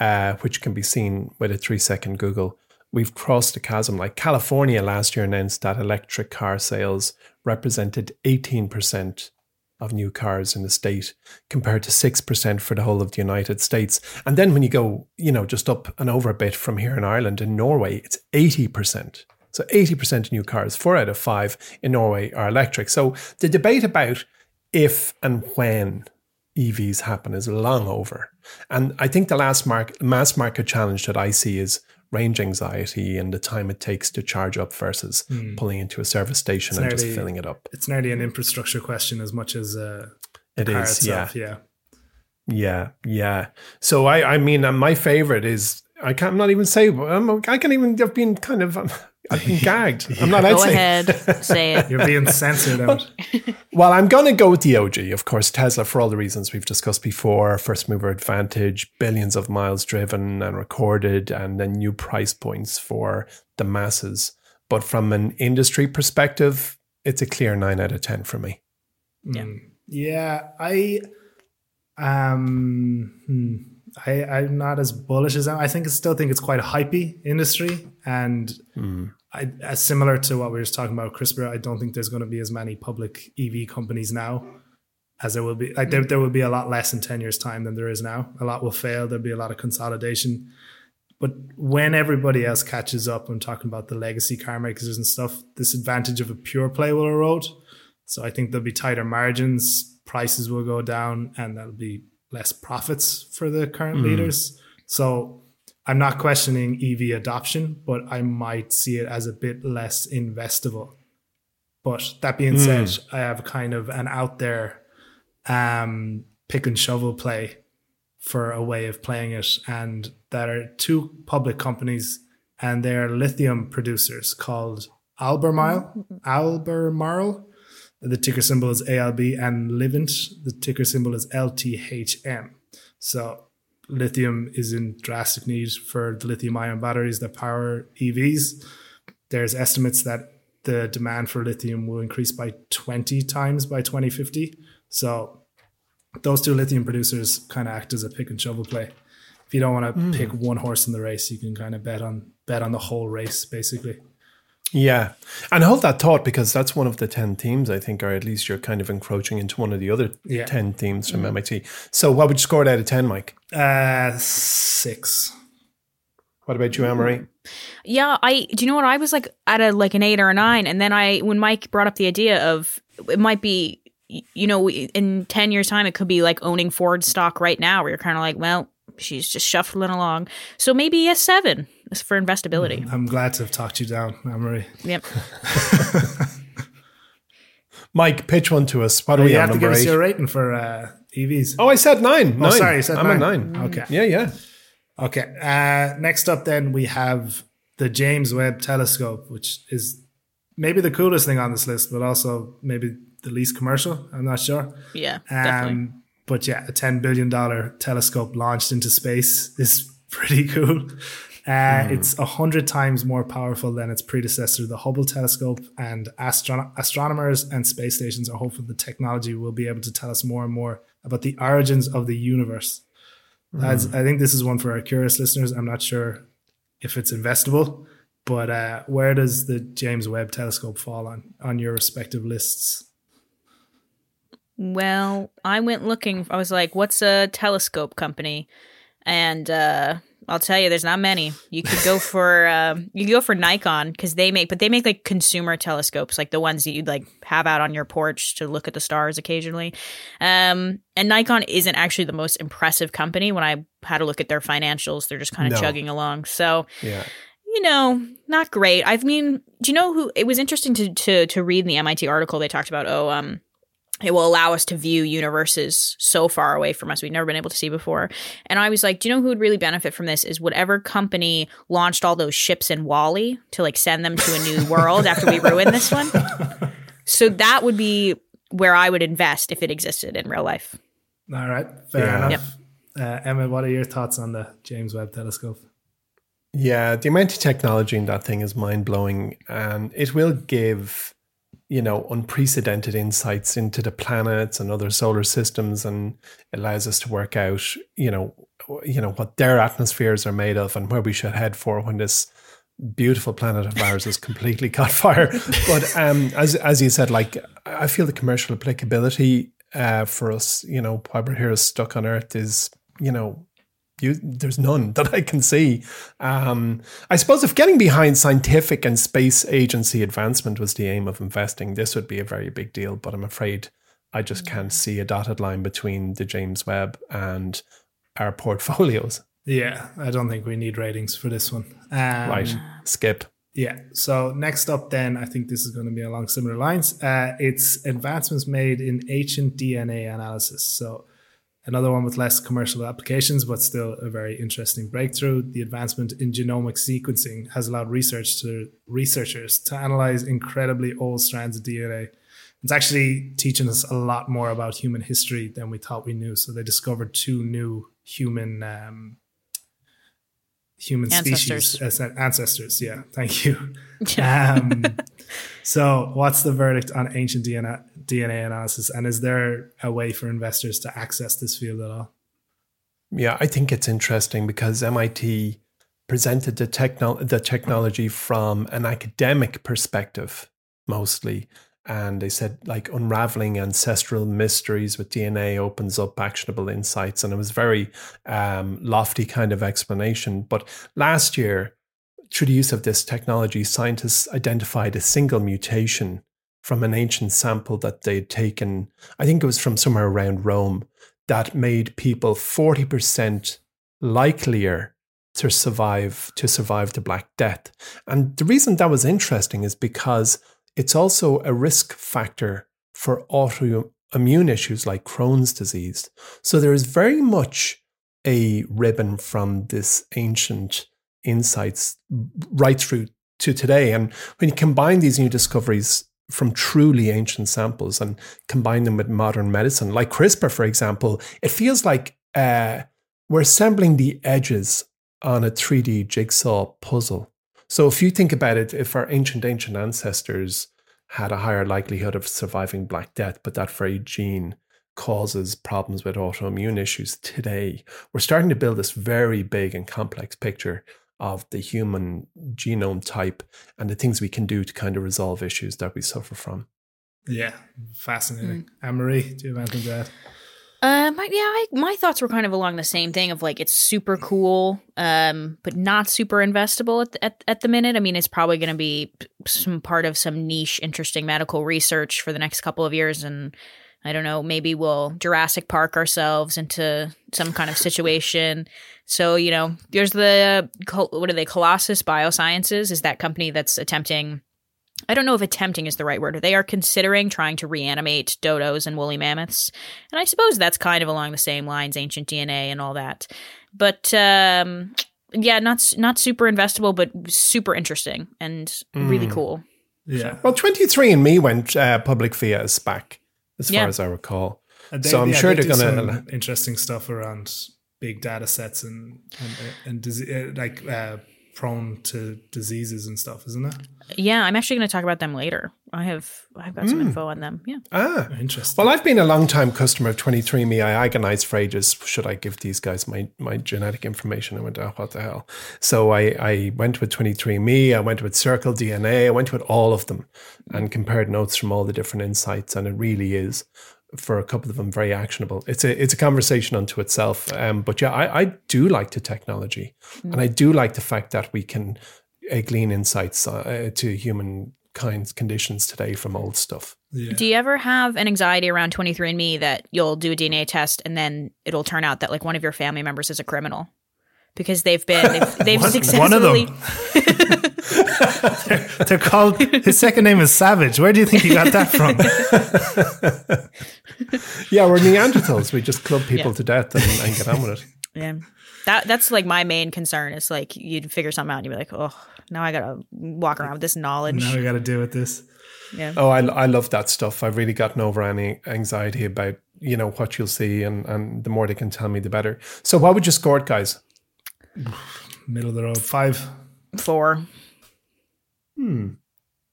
B: uh, which can be seen with a three second Google, we've crossed a chasm. Like California last year announced that electric car sales represented 18% of new cars in the state compared to 6% for the whole of the United States. And then when you go, you know, just up and over a bit from here in Ireland, in Norway, it's 80%. So 80% of new cars, four out of five in Norway are electric. So the debate about if and when EVs happen is long over. And I think the last mark, mass market challenge that I see is range anxiety and the time it takes to charge up versus mm. pulling into a service station it's and nearly, just filling it up.
A: It's nearly an infrastructure question as much as uh,
B: it is.
A: Itself,
B: yeah, yeah, yeah, yeah. So I, I mean, uh, my favorite is I can't I'm not even say I'm, I can't even I've been kind of. I've been gagged. I'm not
C: Go
B: ahead,
C: say it.
A: You're being censored out.
B: well, I'm going to go with the OG, of course. Tesla, for all the reasons we've discussed before first mover advantage, billions of miles driven and recorded, and then new price points for the masses. But from an industry perspective, it's a clear nine out of 10 for me.
A: Yeah. Mm, yeah. I, um, hmm. I, I'm not as bullish as them. I think I still think it's quite a hypey industry, and mm. I, as similar to what we were just talking about CRISPR. I don't think there's going to be as many public EV companies now as there will be. Like there, there will be a lot less in ten years' time than there is now. A lot will fail. There'll be a lot of consolidation. But when everybody else catches up, I'm talking about the legacy car makers and stuff. This advantage of a pure play will erode. So I think there'll be tighter margins, prices will go down, and that'll be less profits for the current mm. leaders. So I'm not questioning EV adoption, but I might see it as a bit less investable. But that being mm. said, I have kind of an out there um, pick and shovel play for a way of playing it. And there are two public companies and they're lithium producers called Albemarle, Albemarle the ticker symbol is ALB, and Livent, the ticker symbol is LTHM. So lithium is in drastic need for the lithium ion batteries that power EVs. There's estimates that the demand for lithium will increase by 20 times by 2050. So those two lithium producers kind of act as a pick and shovel play. If you don't want to mm. pick one horse in the race, you can kind of bet on bet on the whole race basically.
B: Yeah. And I hold that thought because that's one of the 10 themes, I think, or at least you're kind of encroaching into one of the other yeah. 10 themes from mm. MIT. So, what would you score it out of 10, Mike?
A: Uh, six.
B: What about you, Amory?
C: Yeah, I do you know what I was like at a like an eight or a nine, and then I when Mike brought up the idea of it might be you know in ten years time it could be like owning Ford stock right now, where you're kind of like, well, she's just shuffling along, so maybe a seven for investability.
A: Mm, I'm glad to have talked you down, Amory.
C: Yep.
B: Mike, pitch one to us. What
A: do
B: we
A: you have to give eight? us your rating for uh, EVs?
B: Oh, I said nine. Oh, nine.
A: sorry, you said
B: I'm
A: nine.
B: nine.
A: Okay.
B: Yeah, yeah.
A: Okay. Uh, next up, then we have the James Webb Telescope, which is maybe the coolest thing on this list, but also maybe the least commercial. I'm not sure.
C: Yeah, um, definitely.
A: But yeah, a $10 billion telescope launched into space is pretty cool. Uh, mm. It's a hundred times more powerful than its predecessor, the Hubble telescope, and astron- astronomers and space stations are hopeful the technology will be able to tell us more and more about the origins of the universe. Mm. I think this is one for our curious listeners. I'm not sure if it's investable, but uh, where does the James Webb Telescope fall on on your respective lists?
C: Well, I went looking. I was like, "What's a telescope company?" And uh, I'll tell you, there's not many. You could go for uh, you could go for Nikon because they make, but they make like consumer telescopes, like the ones that you'd like have out on your porch to look at the stars occasionally. Um, and Nikon isn't actually the most impressive company. When I had a look at their financials, they're just kind of no. chugging along. So
B: yeah,
C: you know, not great. I mean, do you know who? It was interesting to to to read in the MIT article. They talked about oh, um, it will allow us to view universes so far away from us we've never been able to see before. And I was like, do you know who would really benefit from this? Is whatever company launched all those ships in WALL-E to like send them to a new world after we ruin this one. So that would be where I would invest if it existed in real life.
A: All right, fair yeah. enough. Yep. Uh, Emma, what are your thoughts on the James Webb Telescope?
B: Yeah, the amount of technology in that thing is mind blowing, and it will give you know, unprecedented insights into the planets and other solar systems and allows us to work out, you know, you know, what their atmospheres are made of and where we should head for when this beautiful planet of ours is completely caught fire. But um, as as you said, like I feel the commercial applicability uh, for us, you know, why we're here stuck on Earth is, you know, you, there's none that I can see. Um, I suppose if getting behind scientific and space agency advancement was the aim of investing, this would be a very big deal. But I'm afraid I just can't see a dotted line between the James Webb and our portfolios.
A: Yeah, I don't think we need ratings for this one. Um,
B: right, skip.
A: Yeah. So next up, then I think this is going to be along similar lines. Uh, it's advancements made in ancient DNA analysis. So another one with less commercial applications, but still a very interesting breakthrough. The advancement in genomic sequencing has allowed research to researchers to analyze incredibly old strands of DNA. It's actually teaching us a lot more about human history than we thought we knew. So they discovered two new human um, human
C: Ancestors.
A: species ancestors. Yeah, thank you. um, so, what's the verdict on ancient DNA, DNA analysis, and is there a way for investors to access this field at all?
B: Yeah, I think it's interesting because MIT presented the techno- the technology from an academic perspective mostly and they said like unraveling ancestral mysteries with DNA opens up actionable insights, and it was very um, lofty kind of explanation. But last year, through the use of this technology, scientists identified a single mutation from an ancient sample that they'd taken. I think it was from somewhere around Rome that made people forty percent likelier to survive to survive the Black Death. And the reason that was interesting is because it's also a risk factor for autoimmune issues like Crohn's disease. So there is very much a ribbon from this ancient insights right through to today. And when you combine these new discoveries from truly ancient samples and combine them with modern medicine, like CRISPR, for example, it feels like uh, we're assembling the edges on a 3D jigsaw puzzle. So if you think about it, if our ancient, ancient ancestors had a higher likelihood of surviving Black Death, but that very gene causes problems with autoimmune issues today, we're starting to build this very big and complex picture of the human genome type and the things we can do to kind of resolve issues that we suffer from.
A: Yeah, fascinating. Mm. Anne Marie, do you have anything to add?
C: Uh, yeah, I, my thoughts were kind of along the same thing of like it's super cool, um, but not super investable at at, at the minute. I mean, it's probably going to be some part of some niche, interesting medical research for the next couple of years, and I don't know, maybe we'll Jurassic Park ourselves into some kind of situation. So you know, there's the what are they? Colossal Biosciences is that company that's attempting I don't know if attempting is the right word. They are considering trying to reanimate dodos and woolly mammoths. And I suppose that's kind of along the same lines, ancient DNA and all that. But um, yeah, not not super investable, but super interesting and mm. really cool.
A: Yeah.
B: Well, 23andMe went uh, public via a SPAC, as yeah. far as I recall. They, so I'm
A: yeah,
B: sure
A: they
B: are going
A: to interesting stuff around big data sets and and, and, and like uh, prone to diseases and stuff, isn't it?
C: Yeah, I'm actually going to talk about them later. I have I've got some mm. info on them. Yeah.
B: Ah,
A: interesting.
B: Well, I've been a long time customer of 23andMe. I agonized for ages. Should I give these guys my my genetic information? I went, oh, what the hell? So I I went with 23andMe. I went with Circle DNA. I went with all of them and compared notes from all the different insights, and it really is for a couple of them very actionable. It's a it's a conversation unto itself. Um, but yeah, I, I do like the technology, mm. and I do like the fact that we can uh, glean insights uh, to humankind's conditions today from old stuff.
C: Yeah. Do you ever have an anxiety around 23andMe that you'll do a DNA test and then it'll turn out that like one of your family members is a criminal? Because they've been they've, they've one, successfully one of them.
A: they're, they're, called. His second name is Savage. Where do you think he got that from?
B: yeah, we're Neanderthals. We just club people yeah. to death and, and get on with it.
C: Yeah, that that's like my main concern. Is like you'd figure something out and you'd be like, oh, now I gotta walk around with this knowledge.
A: Now I gotta deal with this.
C: Yeah.
B: Oh, I, I love that stuff. I've really gotten over any anxiety about you know what you'll see, and and the more they can tell me, the better. So, what would you score it, guys?
A: Middle of the road, five,
C: four.
B: Hmm.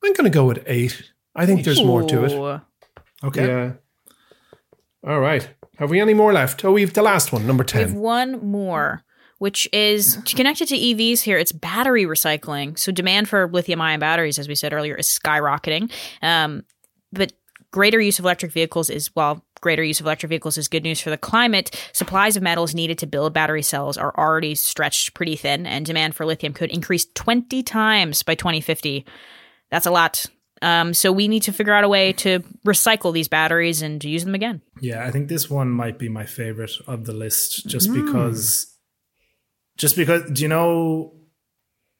B: I'm going to go with eight. I think there's more to it.
A: Okay.
B: Yeah. All right. Have we any more left? Oh, we've the last one, number 10.
C: We have one more, which is connected to EVs here. It's battery recycling. So, demand for lithium ion batteries, as we said earlier, is skyrocketing. Um, but greater use of electric vehicles is, well, greater use of electric vehicles is good news for the climate, supplies of metals needed to build battery cells are already stretched pretty thin, and demand for lithium could increase 20 times by 2050. That's a lot. Um, so we need to figure out a way to recycle these batteries and to use them again.
A: Yeah, I think this one might be my favorite of the list, just mm. because. Just because, do you know,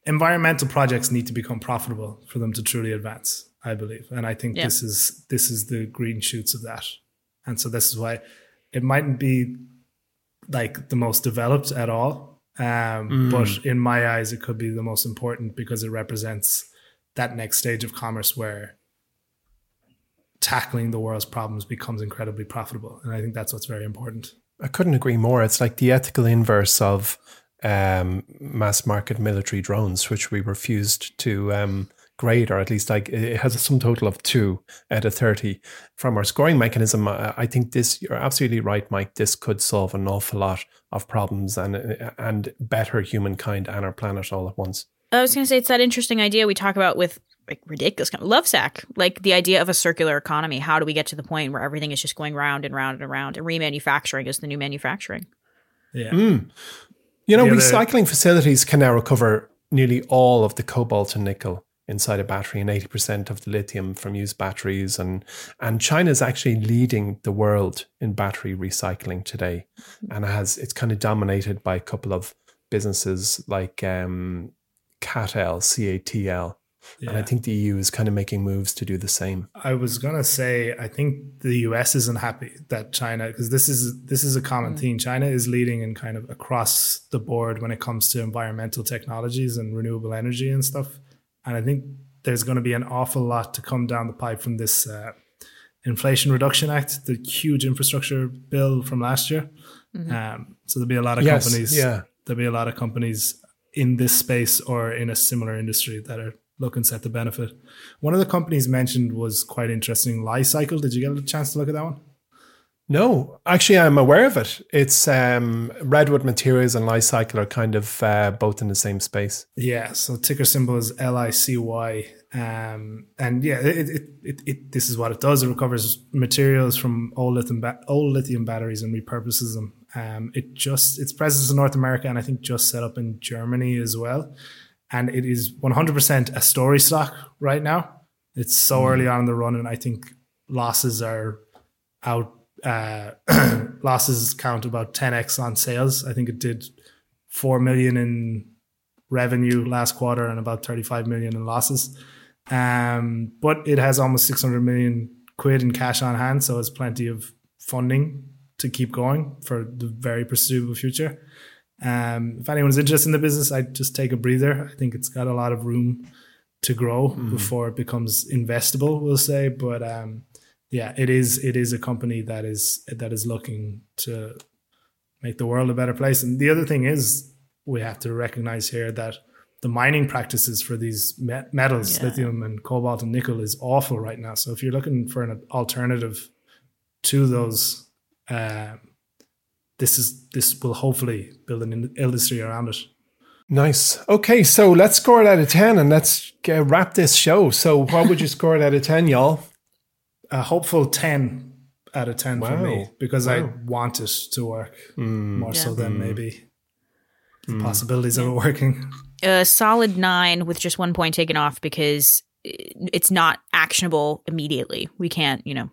A: environmental projects need to become profitable for them to truly advance. I believe, and I think yeah. this is this is the green shoots of that, and so this is why it mightn't be like the most developed at all, um, mm. but in my eyes, it could be the most important because it represents that next stage of commerce where tackling the world's problems becomes incredibly profitable, and I think that's what's very important.
B: I couldn't agree more. It's like the ethical inverse of um, mass market military drones, which we refused to um, grade, or at least like it has a sum total of two out of 30 from our scoring mechanism. I think this, you're absolutely right, Mike. This could solve an awful lot of problems and, and better humankind and our planet all at once.
C: I was going to say it's that interesting idea we talk about with like ridiculous kind of Lovesac, like the idea of a circular economy. How do we get to the point where everything is just going round and round and round and remanufacturing is the new manufacturing?
A: Yeah.
B: Mm. You know, recycling facilities can now recover nearly all of the cobalt and nickel inside a battery and 80% of the lithium from used batteries. And and China is actually leading the world in battery recycling today. And has it's kind of dominated by a couple of businesses like um CATL CATL yeah. And I think the EU is kind of making moves to do the same.
A: I was gonna say I think the US isn't happy that China because this is this is a common mm. theme. China is leading in kind of across the board when it comes to environmental technologies and renewable energy and stuff. And I think there's going to be an awful lot to come down the pipe from this uh, Inflation Reduction Act, the huge infrastructure bill from last year. Mm-hmm. Um, so there'll be a lot of yes, companies. Yeah. There'll be a lot of companies in this space or in a similar industry that are looking set the benefit. One of the companies mentioned was quite interesting. Li-Cycle. Did you get a chance to look at that one?
B: No, actually, I'm aware of it. It's um, Redwood Materials and Li-Cycle are kind of uh, both in the same space.
A: Yeah, so ticker symbol is L I C Y, um, and yeah, it, it, it, it, this is what it does. It recovers materials from old lithium ba- old lithium batteries and repurposes them. Um, it just its presence in North America and I think just set up in Germany as well and it is 100% a story stock right now. It's so mm. early on in the run, and I think losses are out. Uh, losses count about 10x on sales. I think it did four million in revenue last quarter and about 35 million in losses. Um, but it has almost 600 million quid in cash on hand, so it's plenty of funding to keep going for the very foreseeable future. Um, if anyone's interested in the business, I'd just take a breather. I think it's got a lot of room to grow mm. before it becomes investable. We'll say, but um, yeah, it is. It is a company that is that is looking to make the world a better place. And the other thing is, we have to recognize here that the mining practices for these metals, yeah. lithium and cobalt and nickel, is awful right now. So if you're looking for an alternative to those. Uh, this is this will hopefully build an industry around it.
B: Nice. Okay, so let's score it out of ten, and let's get, wrap this show. So, what would you score it out of ten, y'all?
A: A hopeful ten out of ten wow. for me because wow. I want it to work mm. more yeah. so than mm. maybe the mm. possibilities yeah. of it working.
C: A solid nine with just one point taken off because it's not actionable immediately. We can't, you know,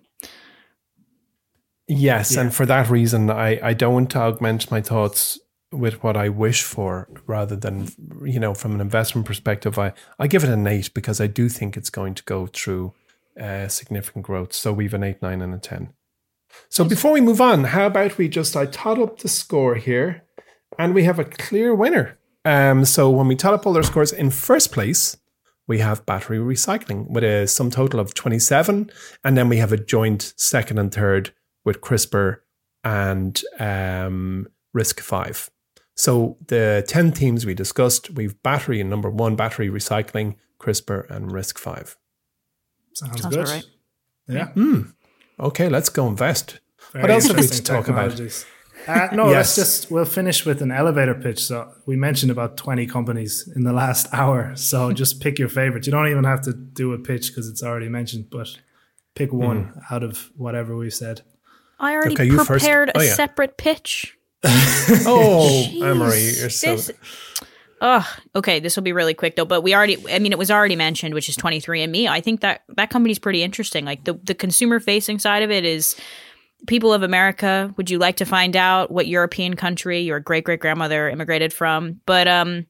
B: Yes, yeah. and for that reason, I, I don't augment my thoughts with what I wish for rather than, you know, from an investment perspective, I, I give it an eight because I do think it's going to go through uh, significant growth. So we've an eight, nine, and a 10. So before we move on, how about we just, I tot up the score here and we have a clear winner. Um, so when we tot up all their scores in first place, we have battery recycling with a sum total of 27. And then we have a joint second and third with CRISPR and um, RISC-V. So the 10 themes we discussed, we've battery in number one, battery recycling, CRISPR, and RISC-V.
A: Sounds, Sounds good. Right.
B: Yeah. Mm. Okay, let's go invest. Very what else have we to talk about?
A: Uh, no, yes. let's just we'll finish with an elevator pitch. So we mentioned about twenty companies in the last hour. So just pick your favorite. You don't even have to do a pitch because it's already mentioned, but pick one mm. out of whatever we've said.
C: I already
B: Okay,
C: prepared
B: Oh,
C: a
B: yeah.
C: separate pitch.
B: Oh,
C: Jeez,
B: Emery, you're so.
C: this- Ugh. Okay, this will be really quick though. But we already, I mean, it was already mentioned, which is 23andMe. I think that that company's pretty interesting. Like the the consumer facing side of it is people of America. Would you like to find out what European country your great great grandmother immigrated from? But um,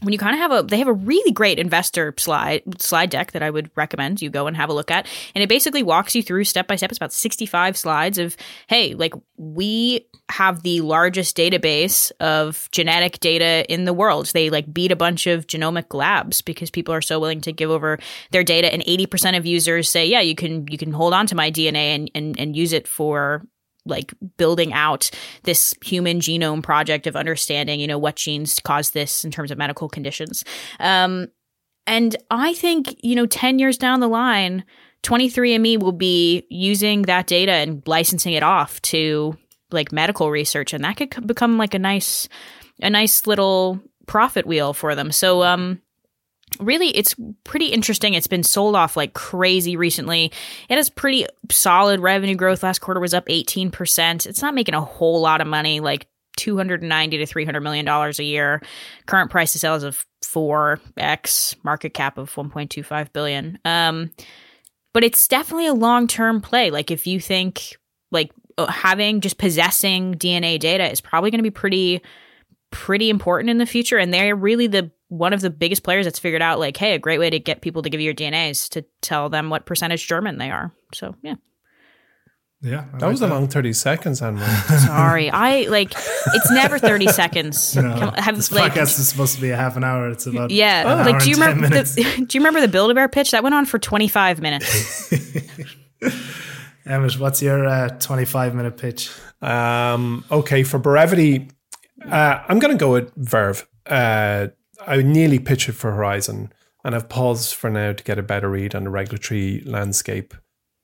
C: when you kind of have a they have a really great investor slide slide deck that I would recommend you go and have a look at. And it basically walks you through step by step. It's about 65 slides of hey like we have the largest database of genetic data in the world. They like beat a bunch of genomic labs because people are so willing to give over their data. And 80% of users say yeah you can you can hold on to my DNA and and, and use it for like building out this human genome project of understanding, you know, what genes cause this in terms of medical conditions. Um, and I think, you know, 10 years down the line, 23andMe will be using that data and licensing it off to like medical research. And that could become like a nice, a nice little profit wheel for them. So, um, really it's pretty interesting. It's been sold off like crazy recently. It has pretty solid revenue growth. Last quarter was up 18% it's not making a whole lot of money like 290 to 300 million dollars a year. Current price to sales of 4x market cap of 1.25 billion. Um but it's definitely a long-term play. Like if you think like uh, having just possessing dna data is probably going to be pretty pretty important in the future and they're really the one of the biggest players that's figured out like hey a great way to get people to give you your dna is to tell them what percentage german they are. So yeah.
A: Yeah, I
B: That
A: like
B: was a long 30 seconds, on Anne
C: sorry i like it's never 30 seconds.
A: No,
C: Come- have,
A: this
C: like,
A: podcast is supposed to be a half an hour. It's about
C: yeah
A: an hour
C: like do you
A: and 10
C: remember the, do you remember the build-a-bear pitch? That went on for 25 minutes.
A: Emmett, what's your uh, 25 minute pitch?
B: Um, okay, for brevity, uh, I'm going to go with Verve. Uh, I nearly pitched it for Horizon, and I've paused for now to get a better read on the regulatory landscape,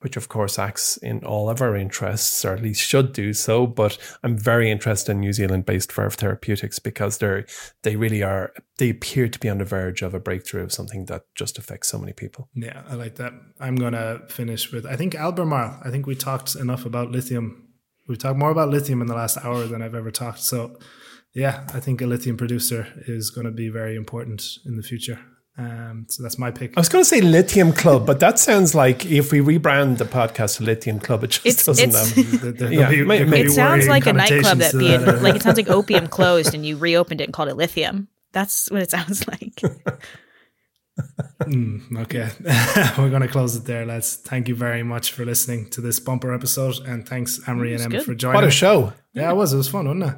B: which of course acts in all of our interests, or at least should do so. But I'm very interested in New Zealand-based Verve Therapeutics because they're they really are. They appear to be on the verge of a breakthrough of something that just affects so many people.
A: Yeah, I like that. I'm to finish with, I think Albemarle. I think we talked enough about lithium. We've talked more about lithium in the last hour than I've ever talked. So, yeah, I think a lithium producer is going to be very important in the future. Um, so that's my pick.
B: I was going to say Lithium Club, but that sounds like if we rebrand the podcast to Lithium Club, it just
C: It's-
B: doesn't
C: it's-
B: have.
A: There- there-
B: Yeah,
A: there'll be-
B: may- may-
C: it sounds like a nightclub
A: connotations
C: that
A: to
C: being
A: that.
C: like it sounds like opium closed and you reopened it and called it lithium that's what it sounds like
A: Okay. We're going to close it there, lads. Thank you very much for listening to this bumper episode. And thanks, Emery and Emma,
C: good.
A: for joining.
B: What a show!
A: Yeah, it was. It was fun, wasn't it?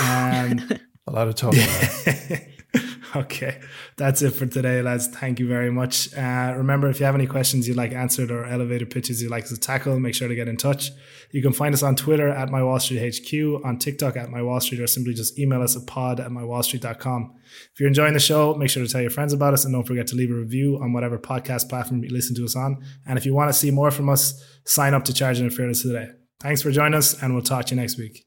A: Um,
B: A lot of talk.
A: okay. That's it for today, lads. Thank you very much. Uh, remember, if you have any questions you'd like answered or elevator pitches you'd like us to tackle, make sure to get in touch. You can find us on Twitter at My Wall Street HQ, on TikTok at My Wall Street, or simply just email us at pod at mywallstreet.com. If you're enjoying the show, make sure to tell your friends about us and don't forget to leave a review on whatever podcast platform you listen to us on. And if you want to see more from us, sign up to Charging and Fearless today. Thanks for joining us, and we'll talk to you next week.